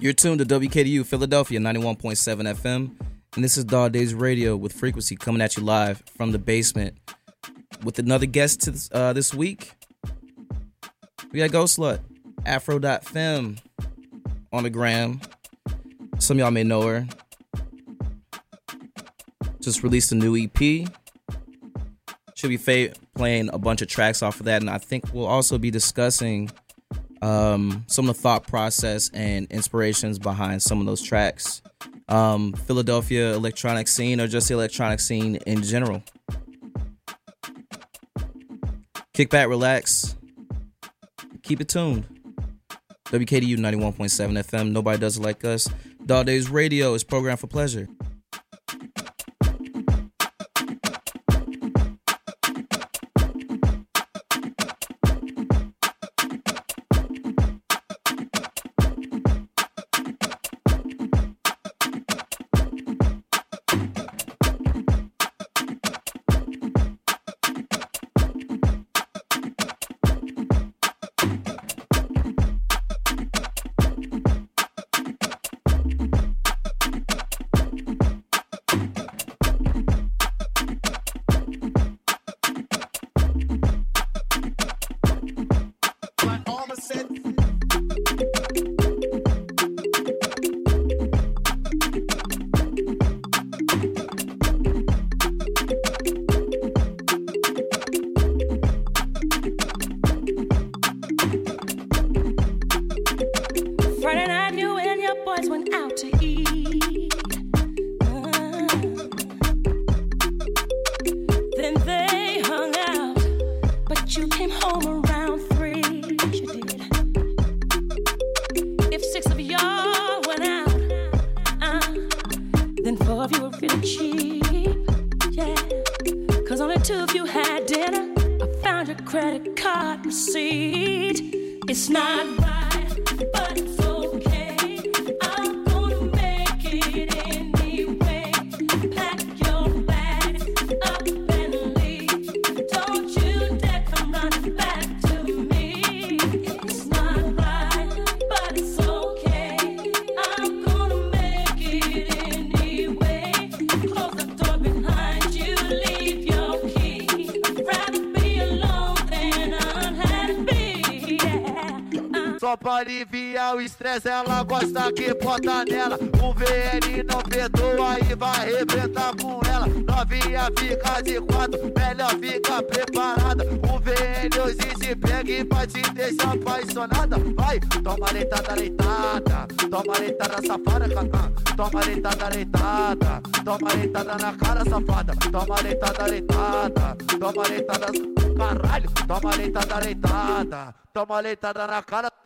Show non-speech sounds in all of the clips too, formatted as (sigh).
You're tuned to WKDU Philadelphia 91.7 FM, and this is Dog Daze Radio with Phreakwency coming at you live from the basement with another guest this, uh, this week. We got Ghost Slut, Afro.fem on the gram. Some y'all may know her. Just released a new EP. Should be fa- playing a bunch of tracks off of that, and I think we'll also be discussing um, some of the thought process and inspirations behind some of those tracks. Um, Philadelphia electronic scene, or just the electronic scene in general. Kick back, relax, keep it tuned. WKDU 91.7 FM. Nobody does it like us. Dog Daze Radio is programmed for pleasure. Ela gosta que bota nela. O VN não perdoa e vai arrebentar com ela. Novinha fica de quatro, melhor fica preparada. O VN hoje se pega e vai te deixar apaixonada. Vai, toma leitada, leitada. Toma leitada, safada, cacá. Toma leitada, leitada. Toma leitada na cara, safada. Toma leitada, leitada. Toma leitada, caralho. Toma leitada, leitada. Toma leitada na cara.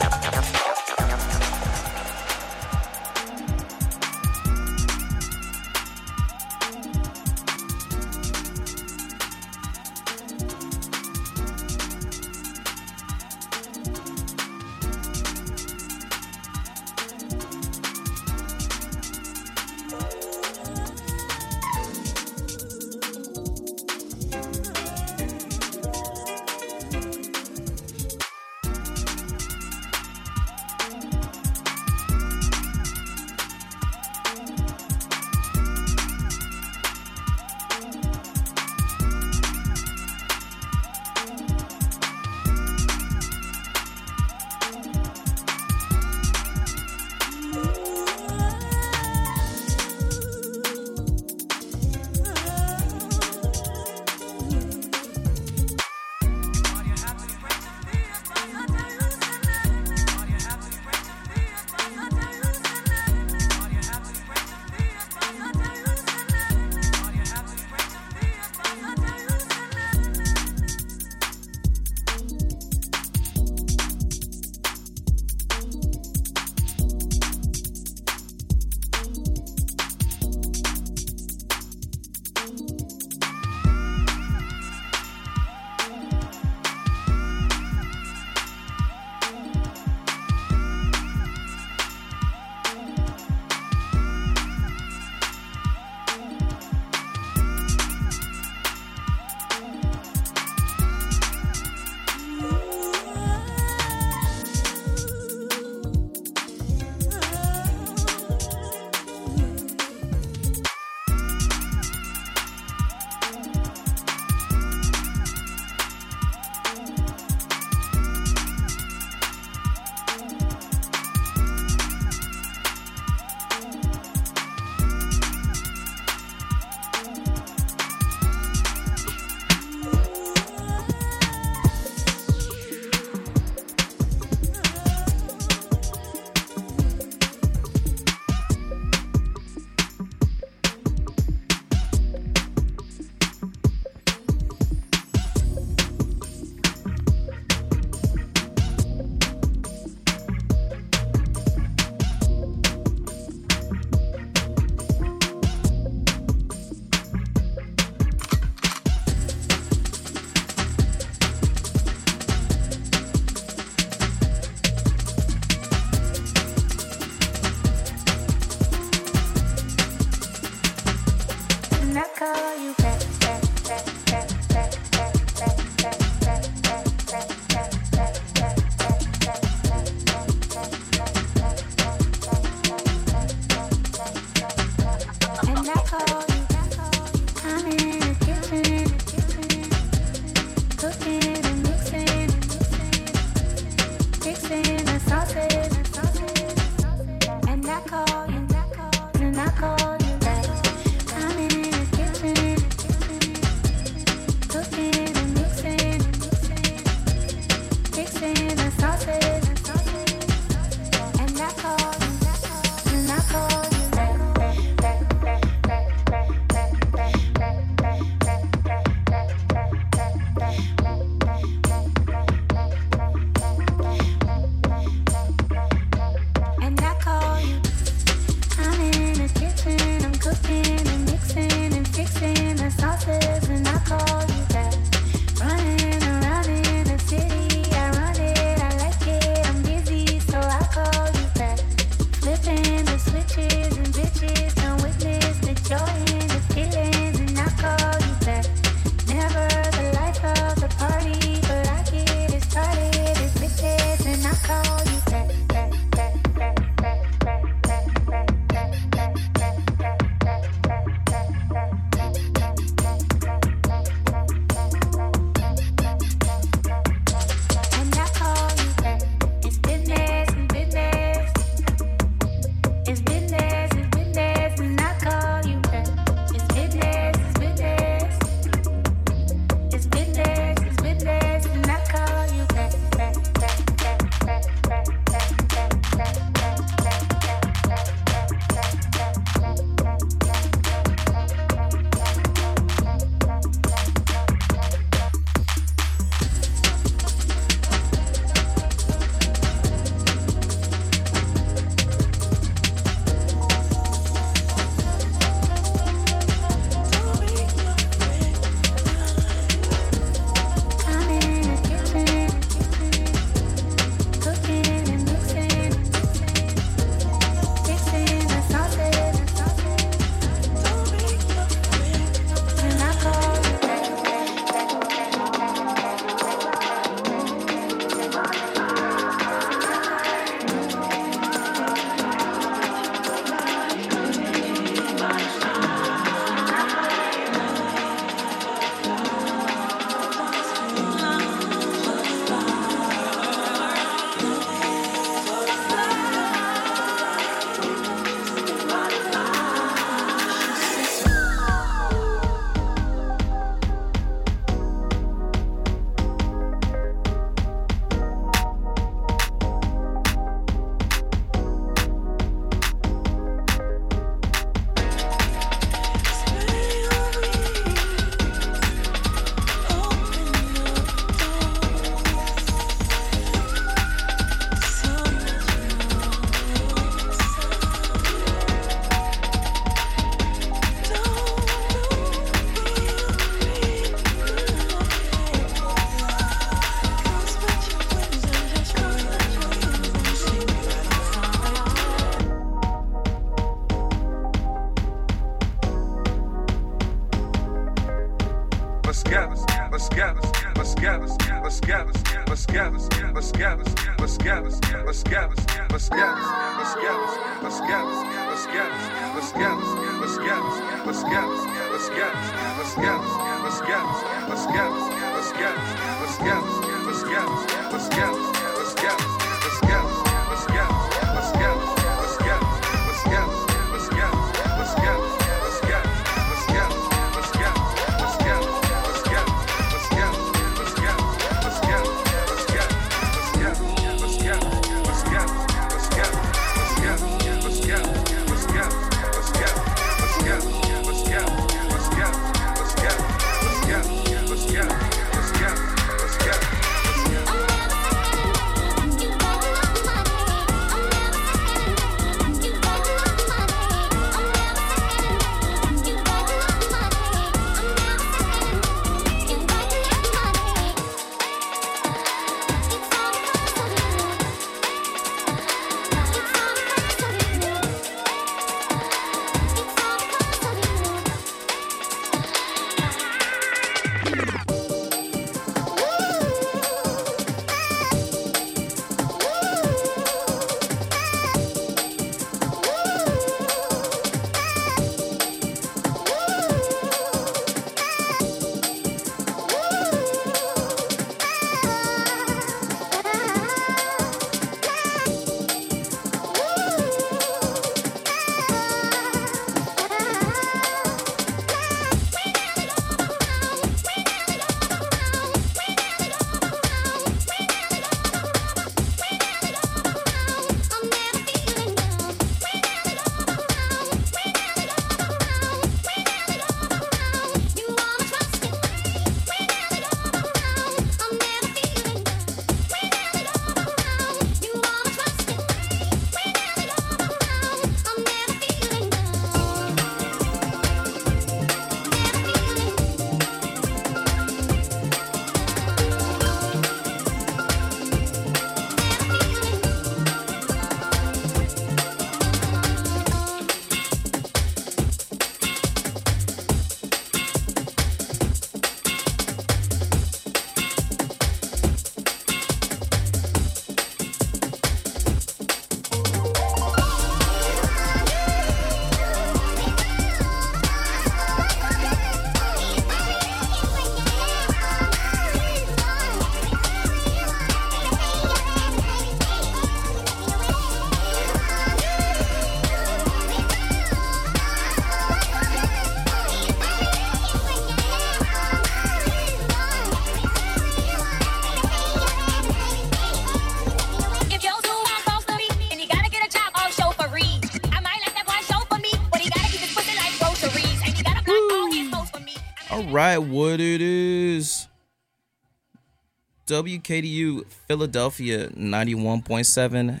WKDU Philadelphia 91.7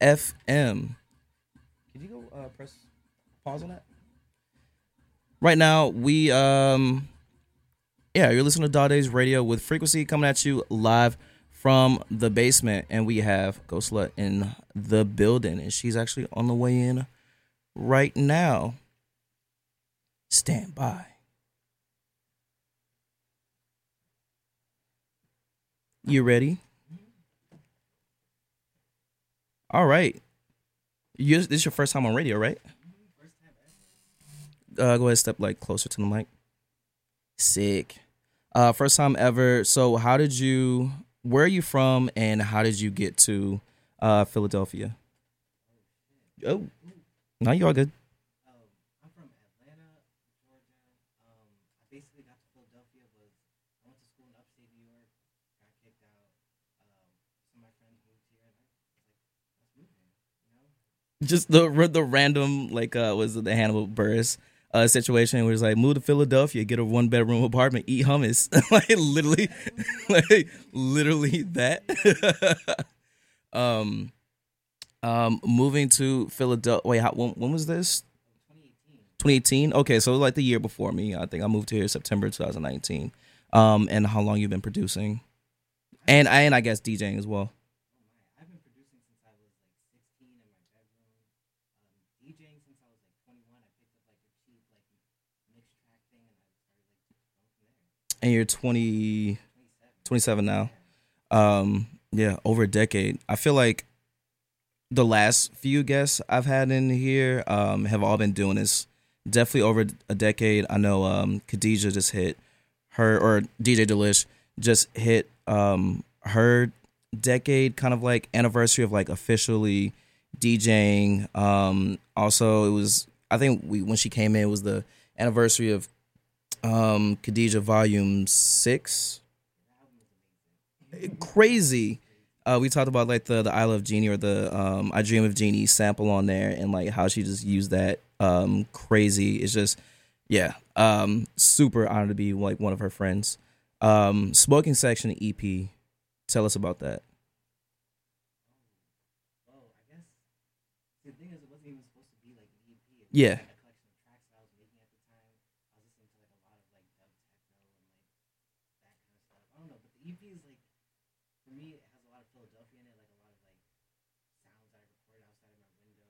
FM. Can you go uh, press pause on that? Right now, we um yeah, you're listening to Dog Daze Radio with Phreakwency coming at you live from the basement, and we have Ghost Slut in the building, and she's actually on the way in right now. Stand by. You ready? All right. You, this is your first time on radio, right? Uh, go ahead, step like closer to the mic. Sick. Uh, first time ever. So, how did you? Where are you from, and how did you get to uh, Philadelphia? Oh, now you all good. Um, I'm from Atlanta, Georgia. Um, I basically got to Philadelphia was I went to school in upstate New York, got kicked out. Um, some of my friends moved here, and I was like, let's move here, you know? Just the the random like uh was it the Hannibal Buress uh situation where it's like move to Philadelphia, get a one bedroom apartment, eat hummus, (laughs) like literally, (laughs) like literally that. (laughs) um, um, moving to Philadelphia. Wait, how, when, when was this? 2018. Okay, so like the year before me. I think I moved here September 2019. Um, and how long you've been producing? And and I guess DJing as well. I've been producing since I was like 16 in my bedroom. Um, DJing since I was like 21. I picked up like a cheap like Mixtrack thing, and I started like going from there. And you're 20 27 now. Um yeah over a decade. I feel like the last few guests i've had in here um have all been doing this. Definitely over a decade. I know um khadijah just hit her or dj delish just hit um her decade kind of like anniversary of like officially djing um also it was i think we when she came in it was the anniversary of um Khadijah volume 6 crazy. Uh we talked about like the the I love Jeannie or the um I dream of Jeannie sample on there and like how she just used that um crazy. It's just yeah um super honored to be like one of her friends. Um smoking section EP tell us about that. Well, I guess the thing is, it wasn't even supposed to be like an EP. It was Yeah. like a collection of tracks that I was making at the time. I was listening to like a lot of like dub techno and like that kind of stuff. I don't know, but the EP is like for me, it has a lot of Philadelphia in it, like a lot of like sounds that I recorded outside of my window,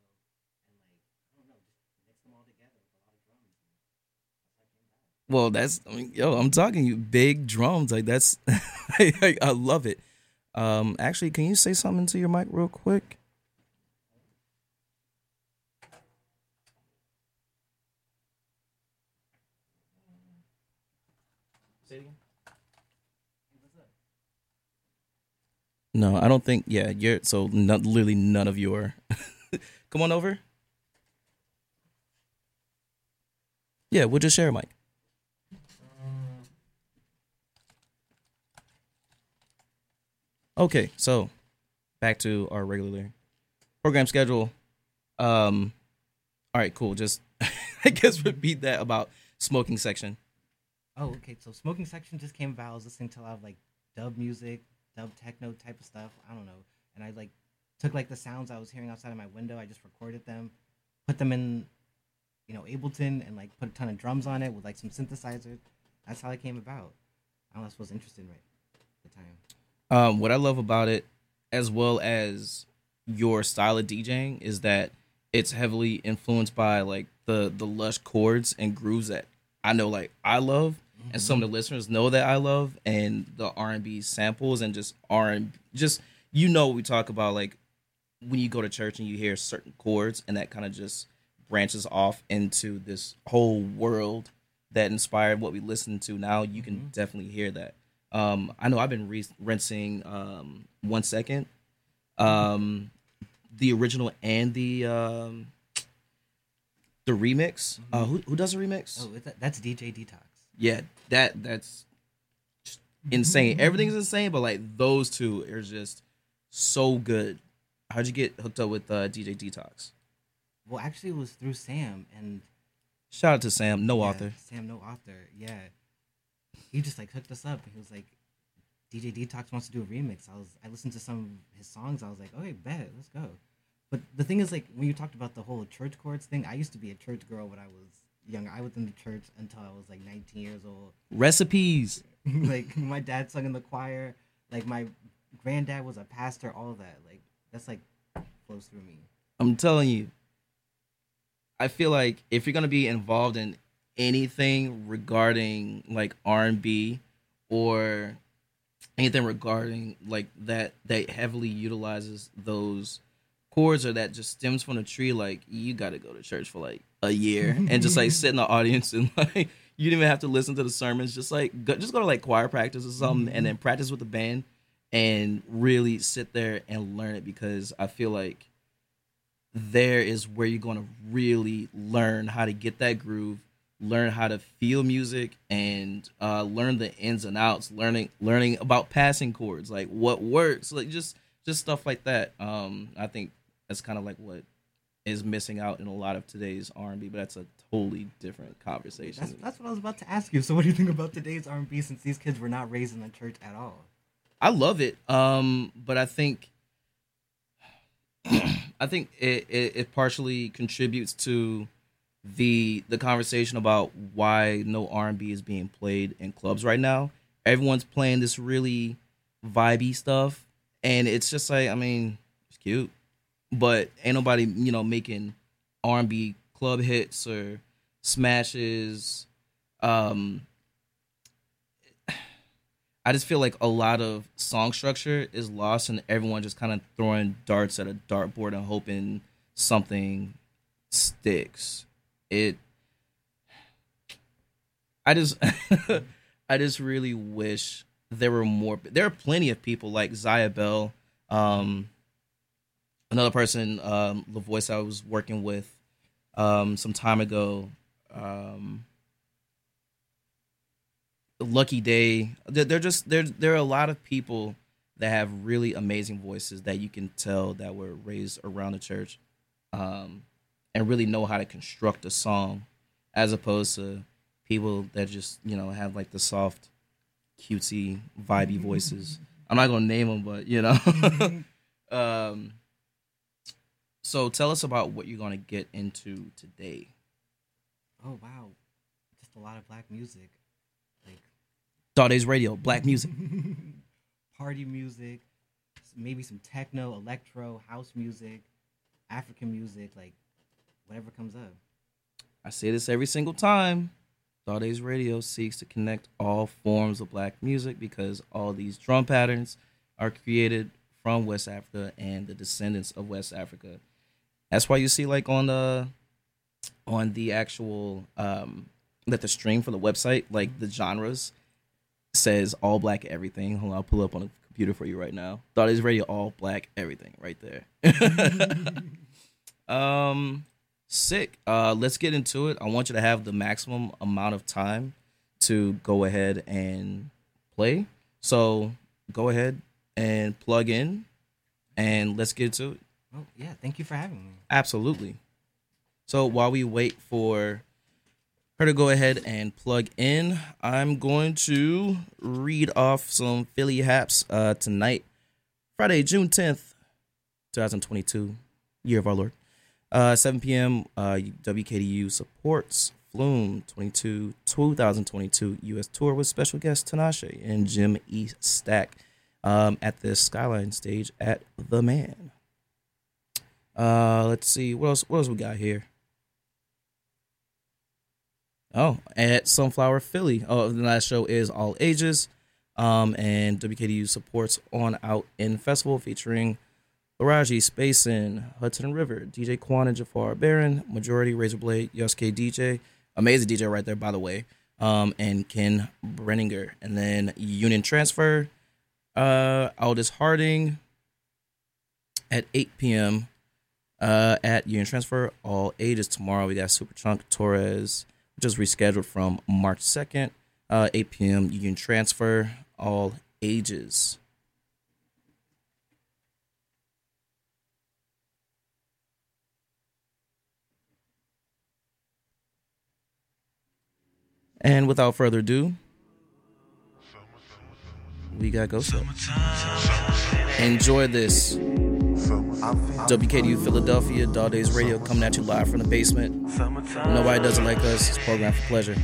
and like I don't know, just mix them all together with a lot of drums. And that's how it came about. Well, that's I mean, yo, I'm talking you big drums like that's (laughs) I, I love it. Um, actually, can you say something to your mic real quick? Say it again. No, I don't think. Yeah, you're so not, literally none of your. (laughs) Come on over. Yeah, we'll just share a mic. Okay, so back to our regular program schedule. Um, all right, cool. Just (laughs) I guess repeat that about smoking section. Oh, okay. So smoking section just came about. I was listening to a lot of like dub music, dub techno type of stuff. I don't know, and I like took like the sounds I was hearing outside of my window. I just recorded them, put them in, you know, Ableton, and like put a ton of drums on it with like some synthesizers. That's how it came about. I was interested right at the time. Um, what I love about it, as well as your style of DJing, is that it's heavily influenced by like the the lush chords and grooves that I know like I love, and some of the listeners know that I love, and the R and B samples and just R and just you know what we talk about like when you go to church and you hear certain chords and that kind of just branches off into this whole world that inspired what we listen to now you can definitely hear that um i know i've been re- rinsing um one second. Um the original and the um the remix. Uh who, who does the remix? Oh, that's DJ Detox. yeah that that's insane. (laughs) Everything's insane but like those two are just so good. How'd you get hooked up with uh dj detox? Well, actually, it was through Sam and shout out to sam no yeah, author. Sam, no author. Yeah, he just like hooked us up. He was like, DJ Detox wants to do a remix. I was I listened to some of his songs. I was like, okay, bet, let's go. But the thing is, like when you talked about the whole church chords thing, I used to be a church girl when I was younger. I was in the church until I was like 19 years old. Recipes. (laughs) like my dad sung in the choir. Like my granddad was a pastor. All that. Like that's like flows through me. I'm telling you. I feel like if you're gonna be involved in anything regarding like R&B or anything regarding like that that heavily utilizes those chords or that just stems from the tree, like you got to go to church for like a year (laughs) and just like sit in the audience and like you didn't even have to listen to the sermons. Just like go, just go to like choir practice or something, and then mm-hmm. practice with the band and really sit there and learn it because I feel like there is where you're going to really learn how to get that groove learn how to feel music and uh, learn the ins and outs learning learning about passing chords like what works like just just stuff like that um i think that's kind of like what is missing out in a lot of today's r&b but that's a totally different conversation That's, that's what I was about to ask you. So what do you think about today's R&B since these kids were not raised in the church at all? I love it. Um, but I think (clears throat) I think it, it, it partially contributes to the the conversation about why no R and B is being played in clubs right now. Everyone's playing this really vibey stuff, and it's just like I mean, it's cute, but ain't nobody you know making R and B club hits or smashes. Um, I just feel like a lot of song structure is lost, and everyone just kind of throwing darts at a dartboard and hoping something sticks. It. I just, (laughs) I just really wish there were more. There are plenty of people like Zaya Bell, um, another person, um, the voice I was working with, um, some time ago. Um, Lucky Day. They're just there. There are a lot of people that have really amazing voices that you can tell that were raised around the church, um, and really know how to construct a song, as opposed to people that just you know have like the soft, cutesy, vibey voices. I'm not gonna name them, but you know. (laughs) um, so tell us about what you're gonna get into today. Oh wow, just a lot of black music, like Daze Radio, black music. (laughs) party music, maybe some techno, electro, house music, African music, like whatever comes up. I say this every single time. Dog Daze Radio seeks to connect all forms of black music because all these drum patterns are created from West Africa and the descendants of West Africa. That's why you see like on the on the actual um that the stream for the website, like the genres says all black everything. Hold on, I'll pull up on the computer for you right now. Thought is radio all black everything right there. (laughs) um sick. Uh let's get into it. I want you to have the maximum amount of time to go ahead and play. So go ahead and plug in and let's get to it. Oh yeah, thank you for having me. Absolutely. So while we wait for her to go ahead and plug in, I'm going to read off some Philly haps uh, tonight, Friday, June 10th, 2022, year of our Lord. Uh, 7 p.m. Uh, WKDU supports Flume 22 2022 U.S. tour with special guest Tinashe and Jim E. Stack um, at the Skyline stage at The Mann. Uh, let's see what else. What else we got here? Oh, at Sunflower Philly. Oh, the last show is all ages. Um, and WKDU supports on out in festival featuring Laraji, Spacin, Hudson River, DJ Quan and Jafar Baron, Majority, Razorblade, Yosuke DJ, amazing DJ right there, by the way. Um, and Ken Brenninger, and then Union Transfer, uh, Aldous Harding at 8 p.m. Uh, at Union Transfer, all ages tomorrow. We got Superchunk Torres, which is rescheduled from March 2nd, uh, 8 p.m. Union Transfer, all ages. And without further ado, we got Ghost Up. Enjoy this. WKDU Philadelphia, Dog Daze Radio coming at you live from the basement. Nobody does it like us. It's programmed for pleasure.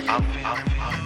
I'm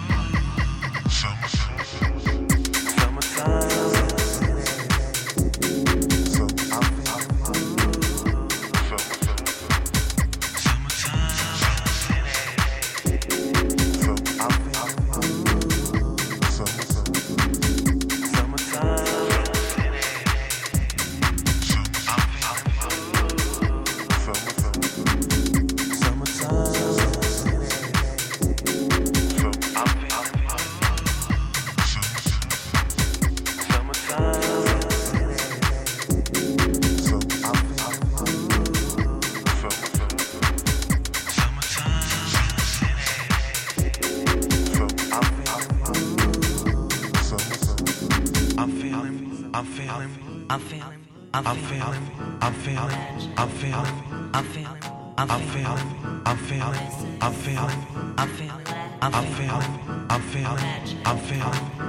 feeling, I'm feeling, I'm feeling, I'm feeling, I'm feeling,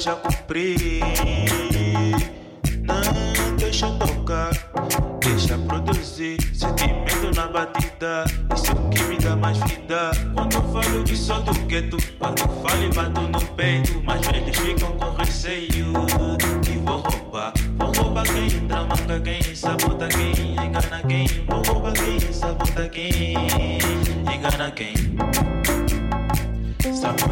já cumpri. Não deixa tocar, deixa produzir. Sentimento na batida, isso que me dá mais vida. Quando eu falo que sou do gueto, quando eu falo e bato no peito. Mas eles ficam com receio que vou roubar. Vou roubar quem tramanga, quem sabota, quem engana quem. Vou roubar quem sabota, quem engana quem. Sabota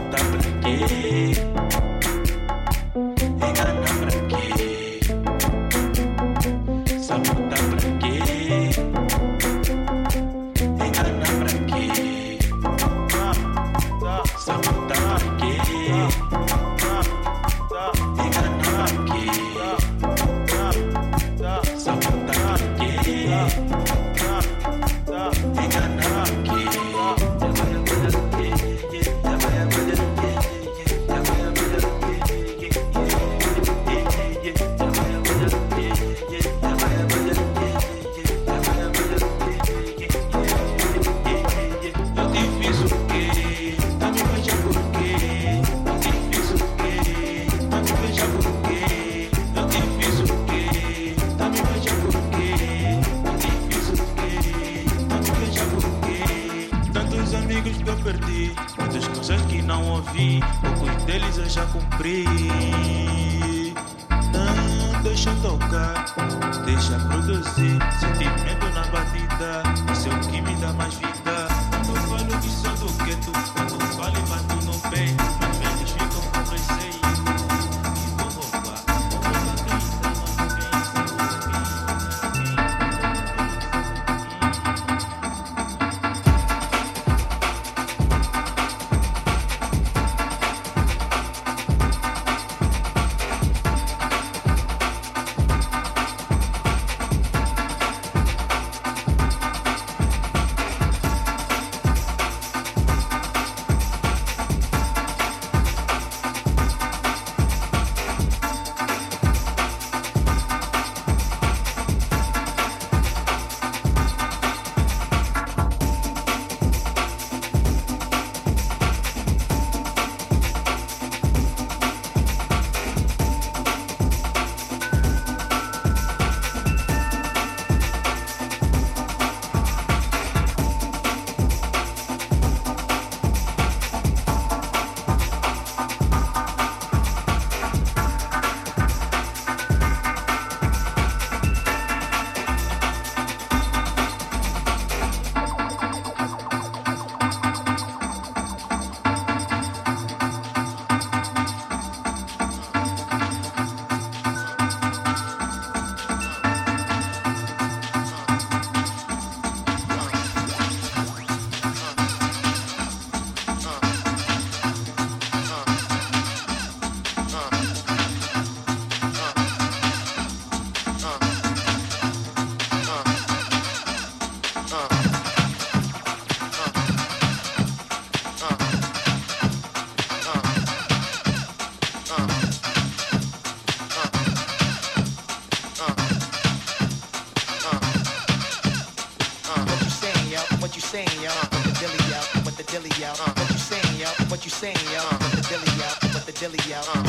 Billy out. Uh.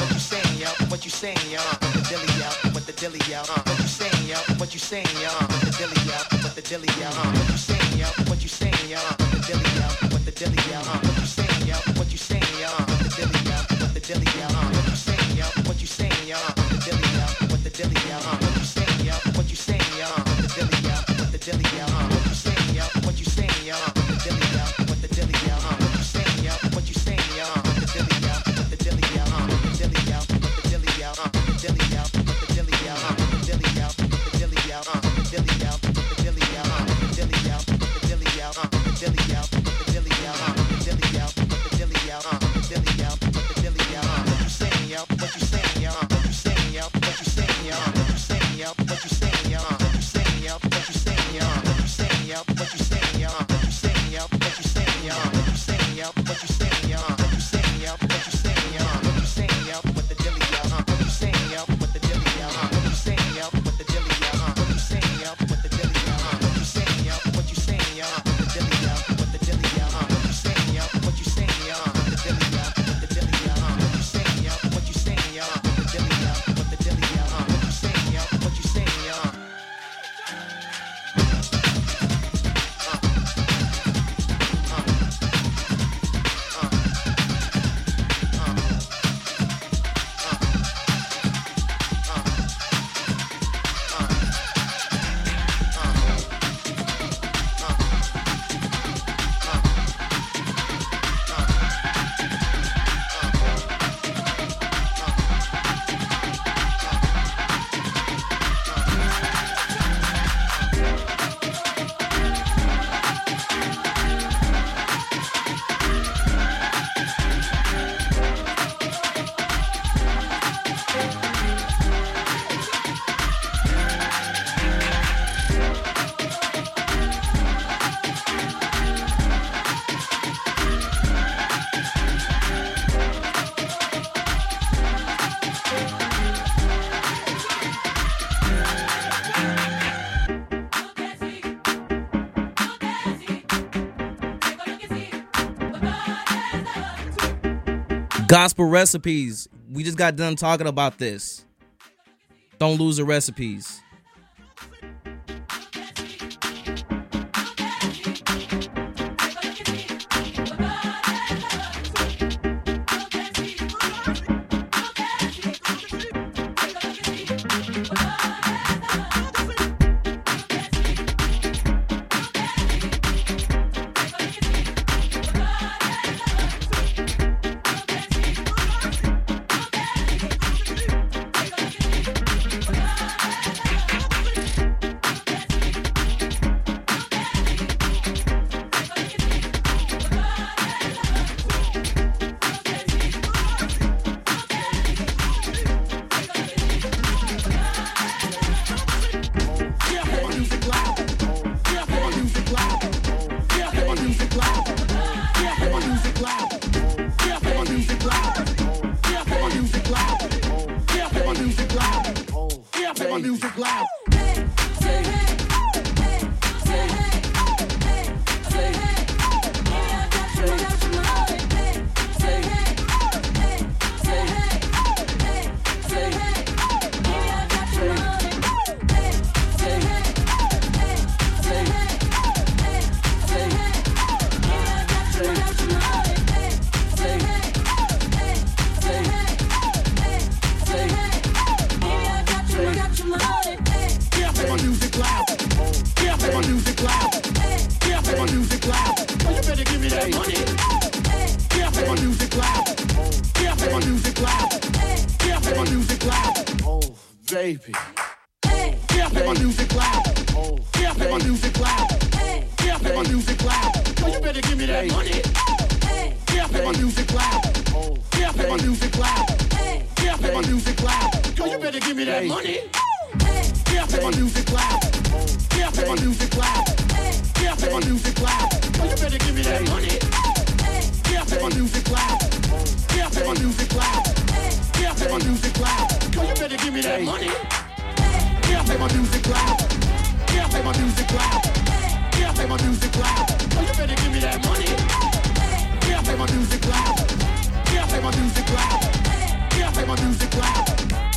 Gospel recipes. We just got done talking about this. Don't lose the recipes. that money. Get off that music loud. Get off that music loud. Get off that music loud. Oh, baby. Get off that music loud. Get off that music loud. Get off that music loud. So you give me that money. Careful my music loud. Careful my music loud. Careful my music loud. Oh, you better give me that money. Careful my music loud. Careful my music loud. Careful my music loud. Oh, you better give me that money. Careful my music loud. Careful my music loud. Careful my music loud. You better give me that money. My music loud. My music loud. My music loud.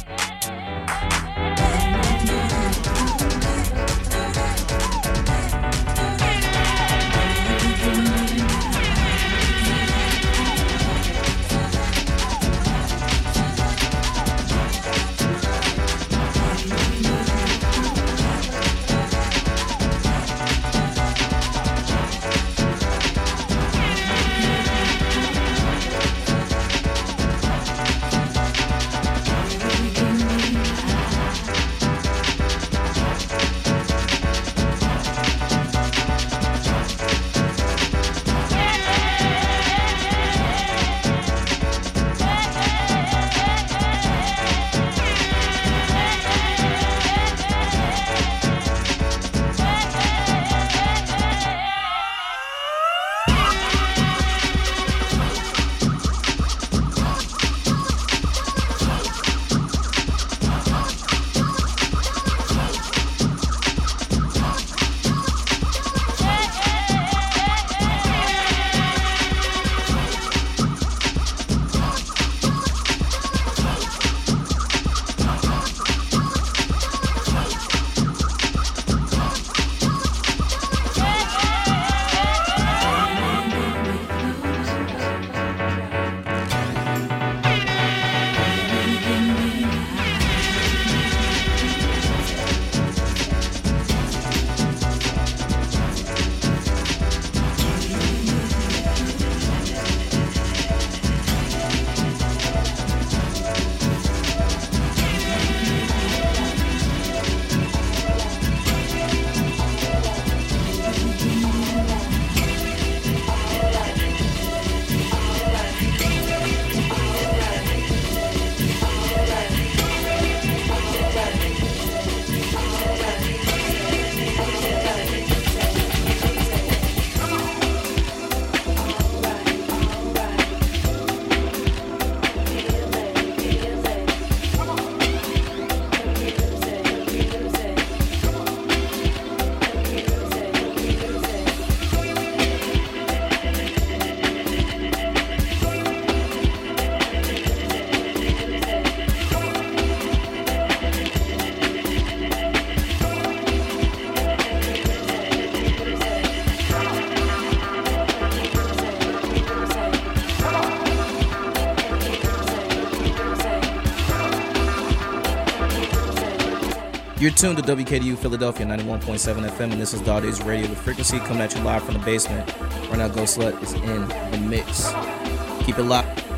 Tuned to WKDU Philadelphia 91.7 FM, and this is Dog Daze Radio with Phreakwency coming at you live from the basement. Right now, Ghost Slut is in the mix. Keep it locked.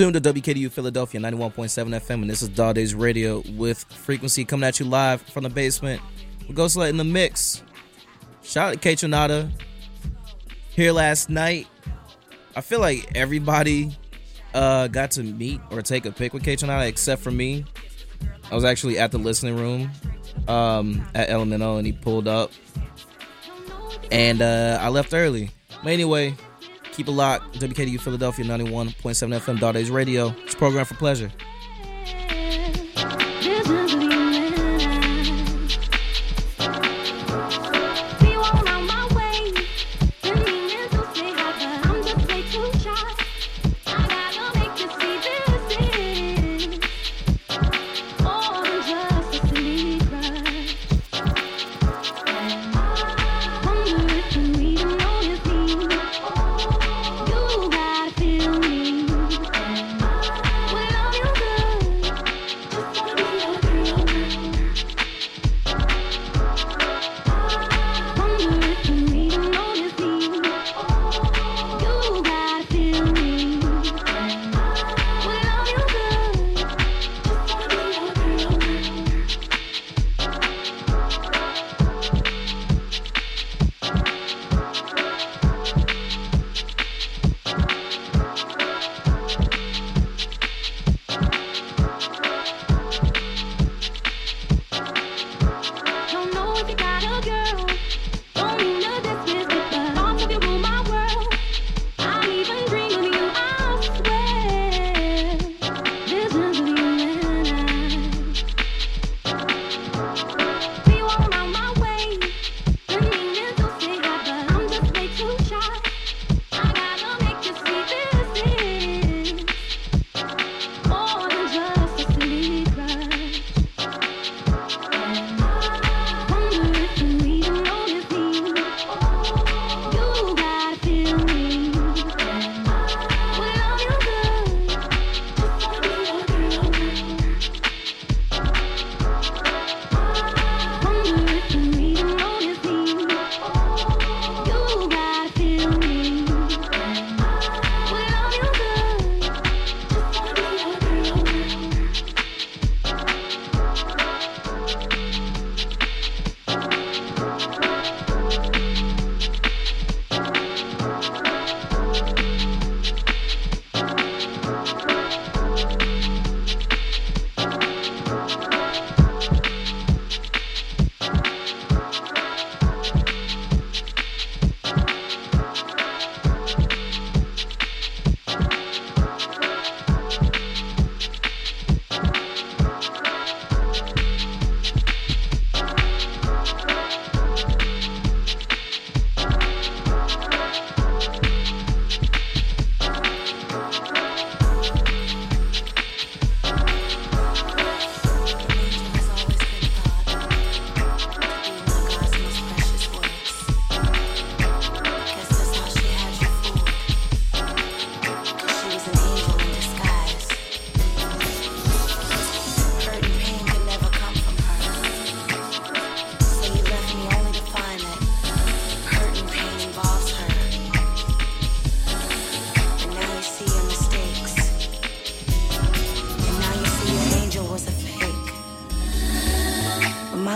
tuned to WKDU Philadelphia 91.7 FM, and this is Dog Daze Radio with Phreakwency coming at you live from the basement. We ghost.slut in the mix. Shout out to Kaytranada. Here last night, I feel like everybody uh, got to meet or take a pic with Kaytranada except for me. I was actually at the listening room um, at Elemental, and he pulled up, and uh, I left early. But anyway, Keep it locked. WKDU Philadelphia 91.7 FM Dog Daze Radio. It's a program for pleasure.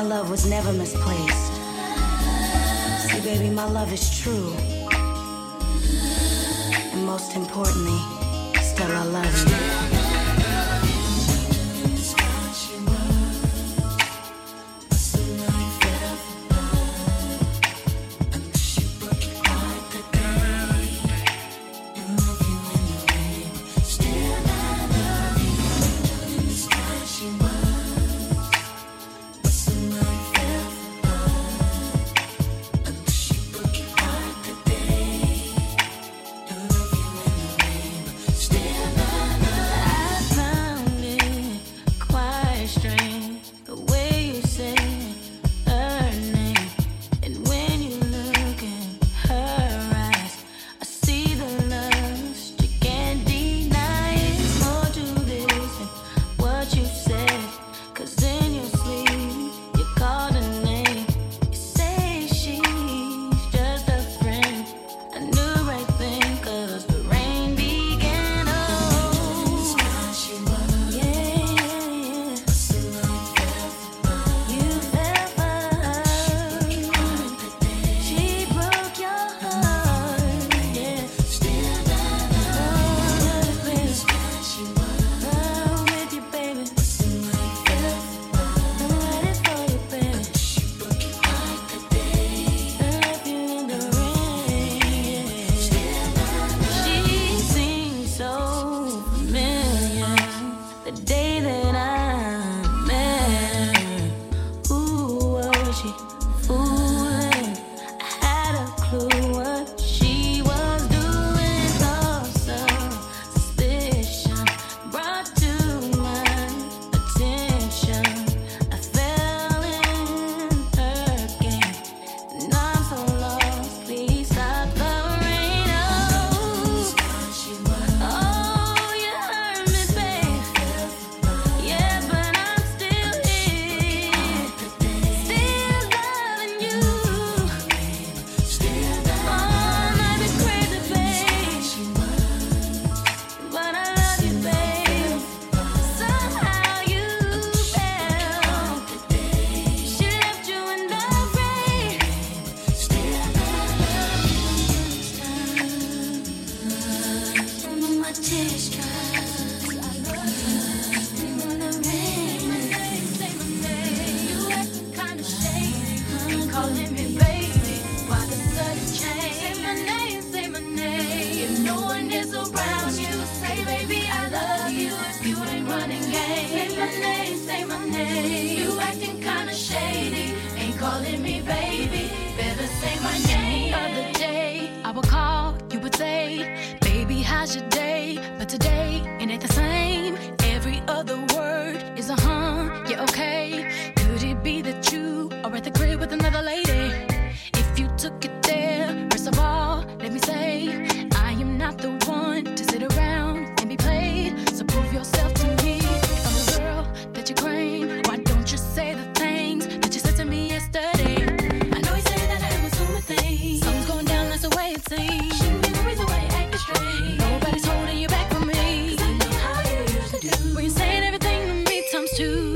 love was never misplaced. See, baby, my love is true. And most importantly, still I love you. you're saying everything to me times two.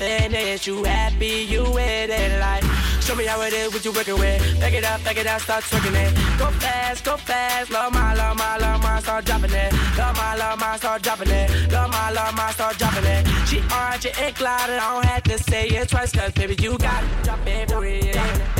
finish. You happy, you with it like. Show me how it is, what you working with. Back it up, back it out, start twerking it. Go fast, go fast. Love my, love my, love my, start dropping it. Love my, love my, start dropping it. Love my, love my, start dropping it. She orange and clouded. I don't have to say it twice, cause baby, you got it. Drop it, drop it.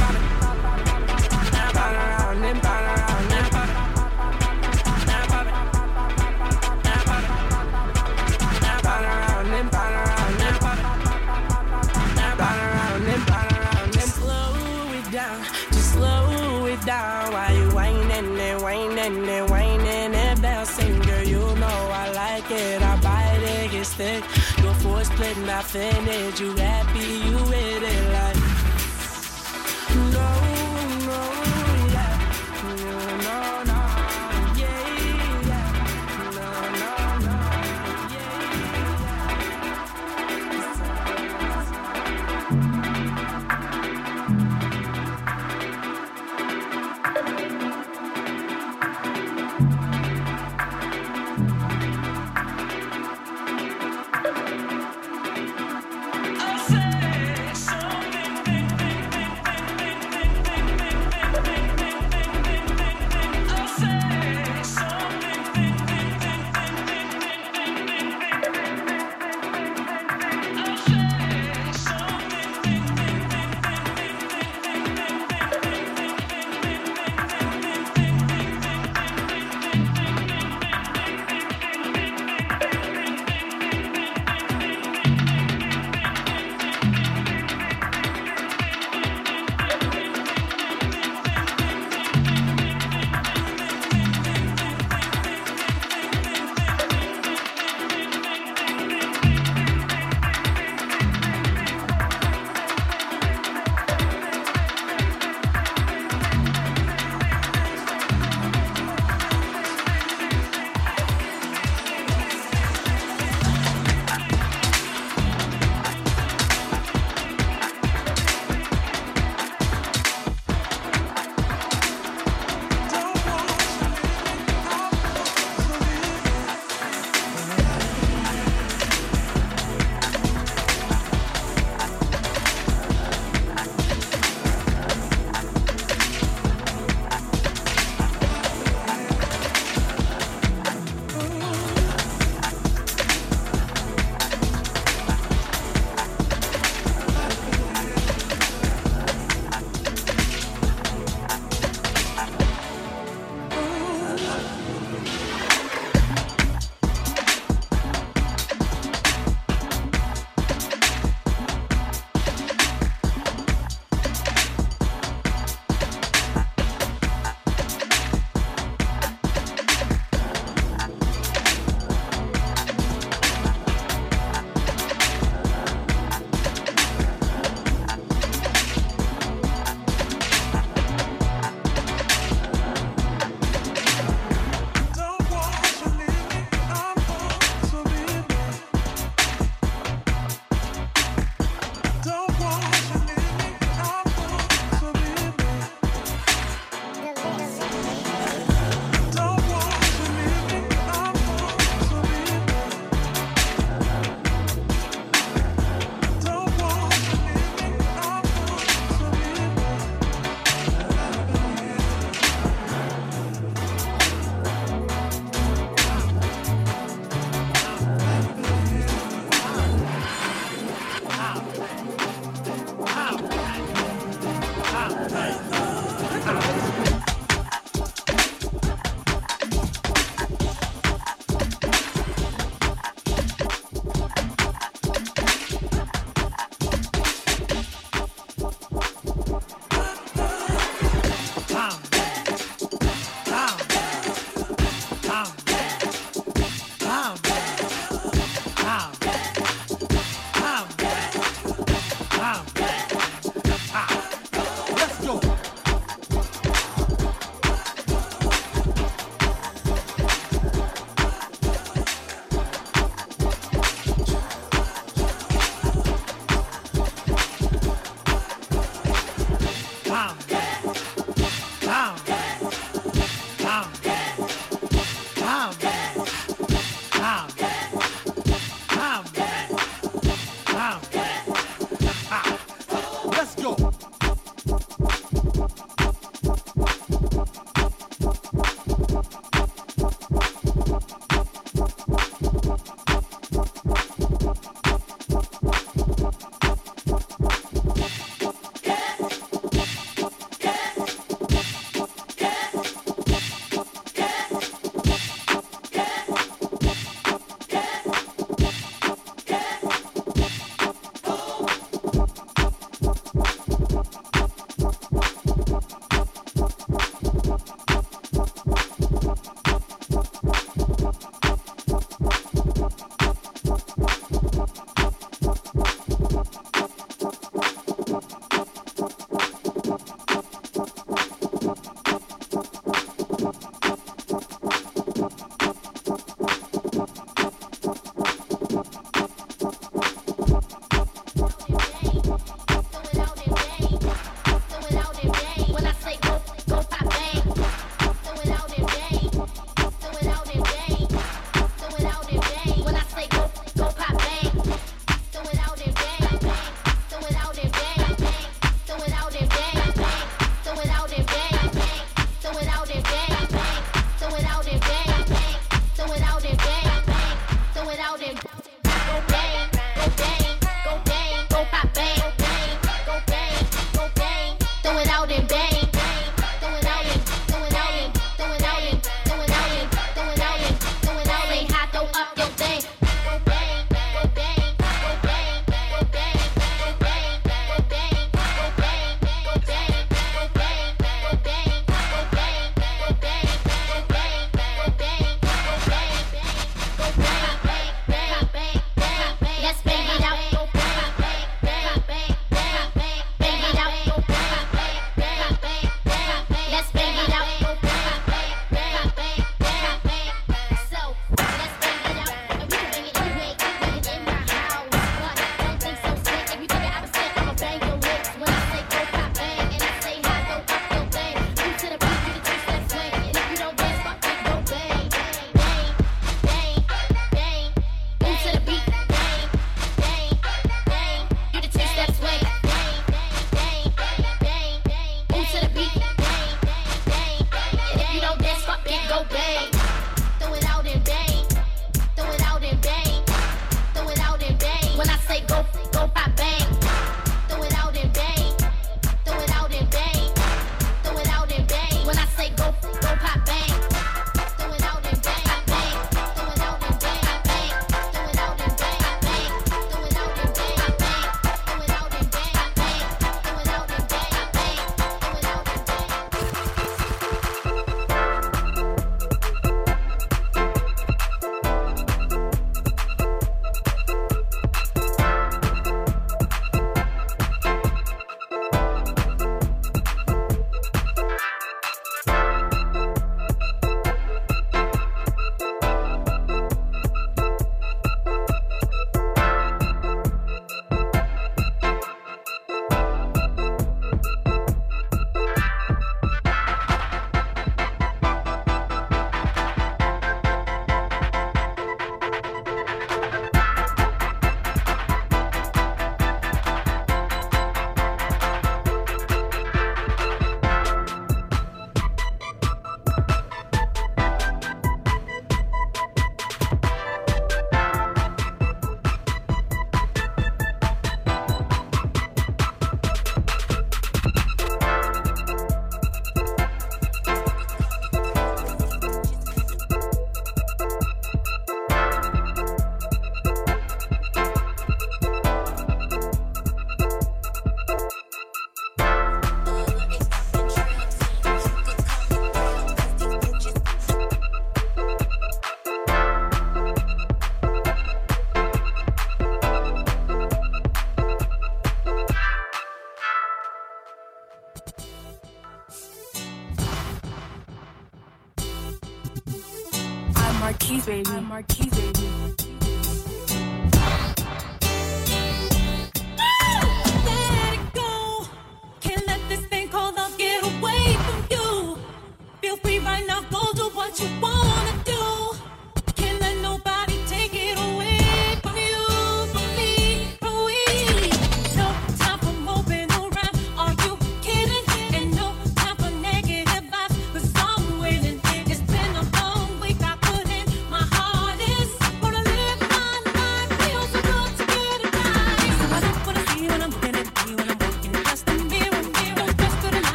laughing at you, happy you with it like.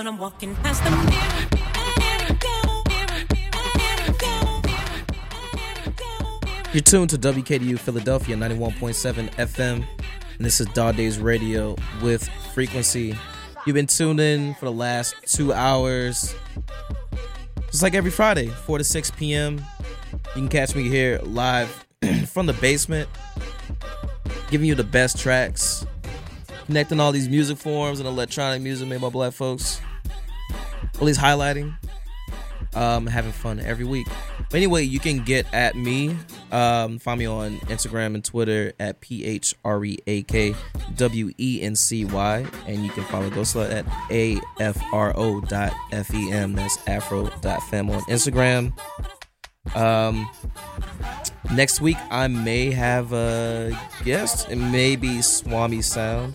When I'm walking past the mirror. You're tuned to WKDU Philadelphia 91.7 FM, and this is Dog Daze Radio with Phreakwency. You've been tuned in for the last two hours. Just like every Friday, 4 to 6 p.m. You can catch me here live (clears throat) from the basement, giving you the best tracks, connecting all these music forms and electronic music made by black folks. At least highlighting, um, having fun every week. But anyway, you can get at me. Um, find me on Instagram and Twitter at P H R E A K W E N C Y. And you can follow ghost.slut at A F R O dot F E M. That's afro dot fem on Instagram. Um, next week, I may have a guest. It may be Swami Sound,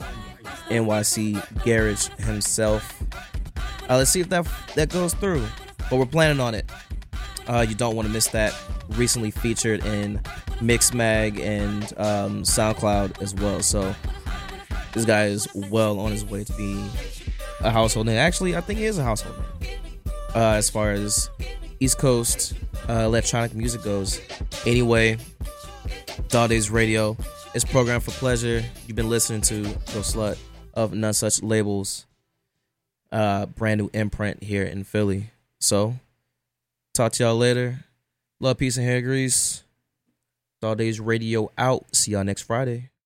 NYC Garage himself. Uh, let's see if that that goes through. But we're planning on it. Uh, you don't want to miss that. Recently featured in Mixmag and um, SoundCloud as well. So this guy is well on his way to be a household name. Actually, I think he is a household name uh, as far as East Coast uh, electronic music goes. Anyway, Daze Radio is programmed for pleasure. You've been listening to ghost.slut of None Such Labels, uh, brand new imprint here in Philly. So, talk to y'all later. Love, peace, and hair grease. All Daze Radio out. See y'all next Friday.